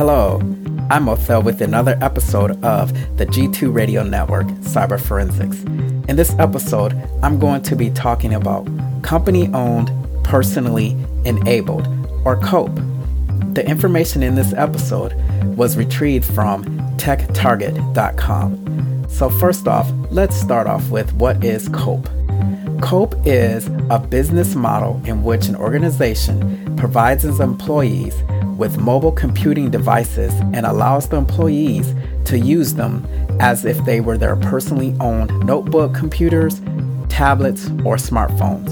Hello, I'm Othell with another episode of the G2 Radio Network Cyber Forensics. In this episode, I'm going to be talking about company owned, personally enabled, or COPE. The information in this episode was retrieved from techtarget.com. So, first off, let's start off with what is COPE. COPE is a business model in which an organization provides its employees with mobile computing devices and allows the employees to use them as if they were their personally owned notebook computers, tablets, or smartphones.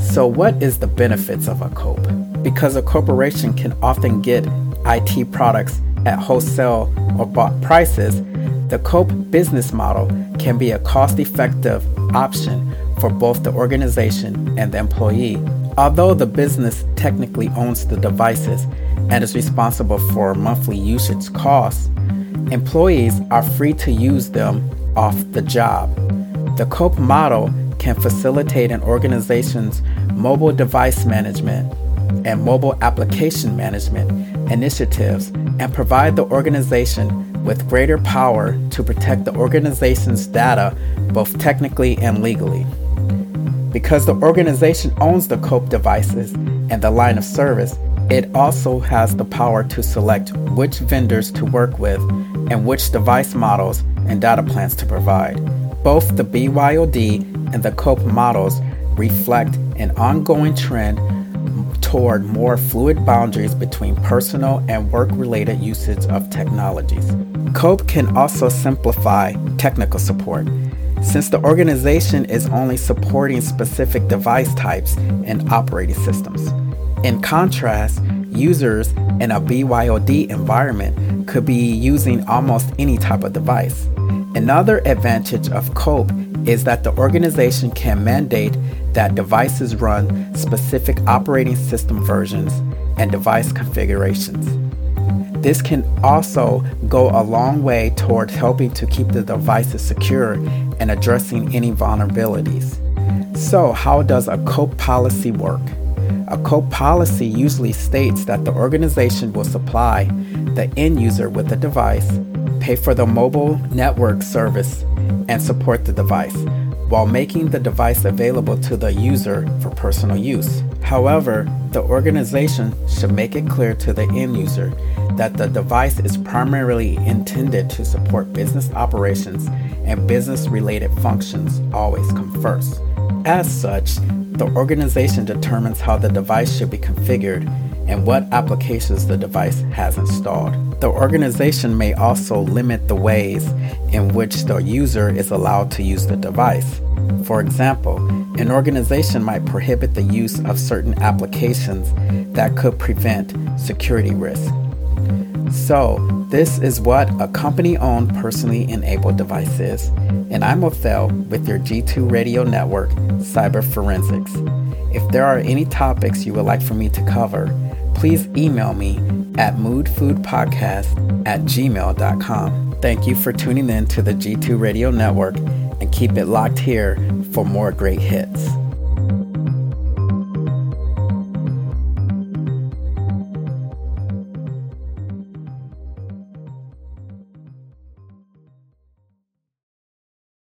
So, what is the benefits of a COPE? Because a corporation can often get IT products at wholesale or bought prices, the COPE business model can be a cost effective option for both the organization and the employee. Although the business technically owns the devices and is responsible for monthly usage costs, employees are free to use them off the job. The COPE model can facilitate an organization's mobile device management and mobile application management initiatives and provide the organization with greater power to protect the organization's data both technically and legally. Because the organization owns the COPE devices and the line of service, it also has the power to select which vendors to work with and which device models and data plans to provide. Both the BYOD and the COPE models reflect an ongoing trend toward more fluid boundaries between personal and work related usage of technologies. COPE can also simplify technical support since the organization is only supporting specific device types and operating systems. In contrast, users in a BYOD environment could be using almost any type of device. Another advantage of COPE is that the organization can mandate that devices run specific operating system versions and device configurations. This can also go a long way towards helping to keep the devices secure and addressing any vulnerabilities. So, how does a COPE policy work? A COPE policy usually states that the organization will supply the end user with the device, pay for the mobile network service, and support the device, while making the device available to the user for personal use. However, the organization should make it clear to the end user that the device is primarily intended to support business operations and business related functions always come first. As such, the organization determines how the device should be configured and what applications the device has installed. The organization may also limit the ways in which the user is allowed to use the device. For example, an organization might prohibit the use of certain applications that could prevent security risks. So, this is what a company owned personally enabled device is. And I'm Othell with your G2 Radio Network Cyber Forensics. If there are any topics you would like for me to cover, please email me at moodfoodpodcast at gmail.com. Thank you for tuning in to the G2 Radio Network and keep it locked here for more great hits.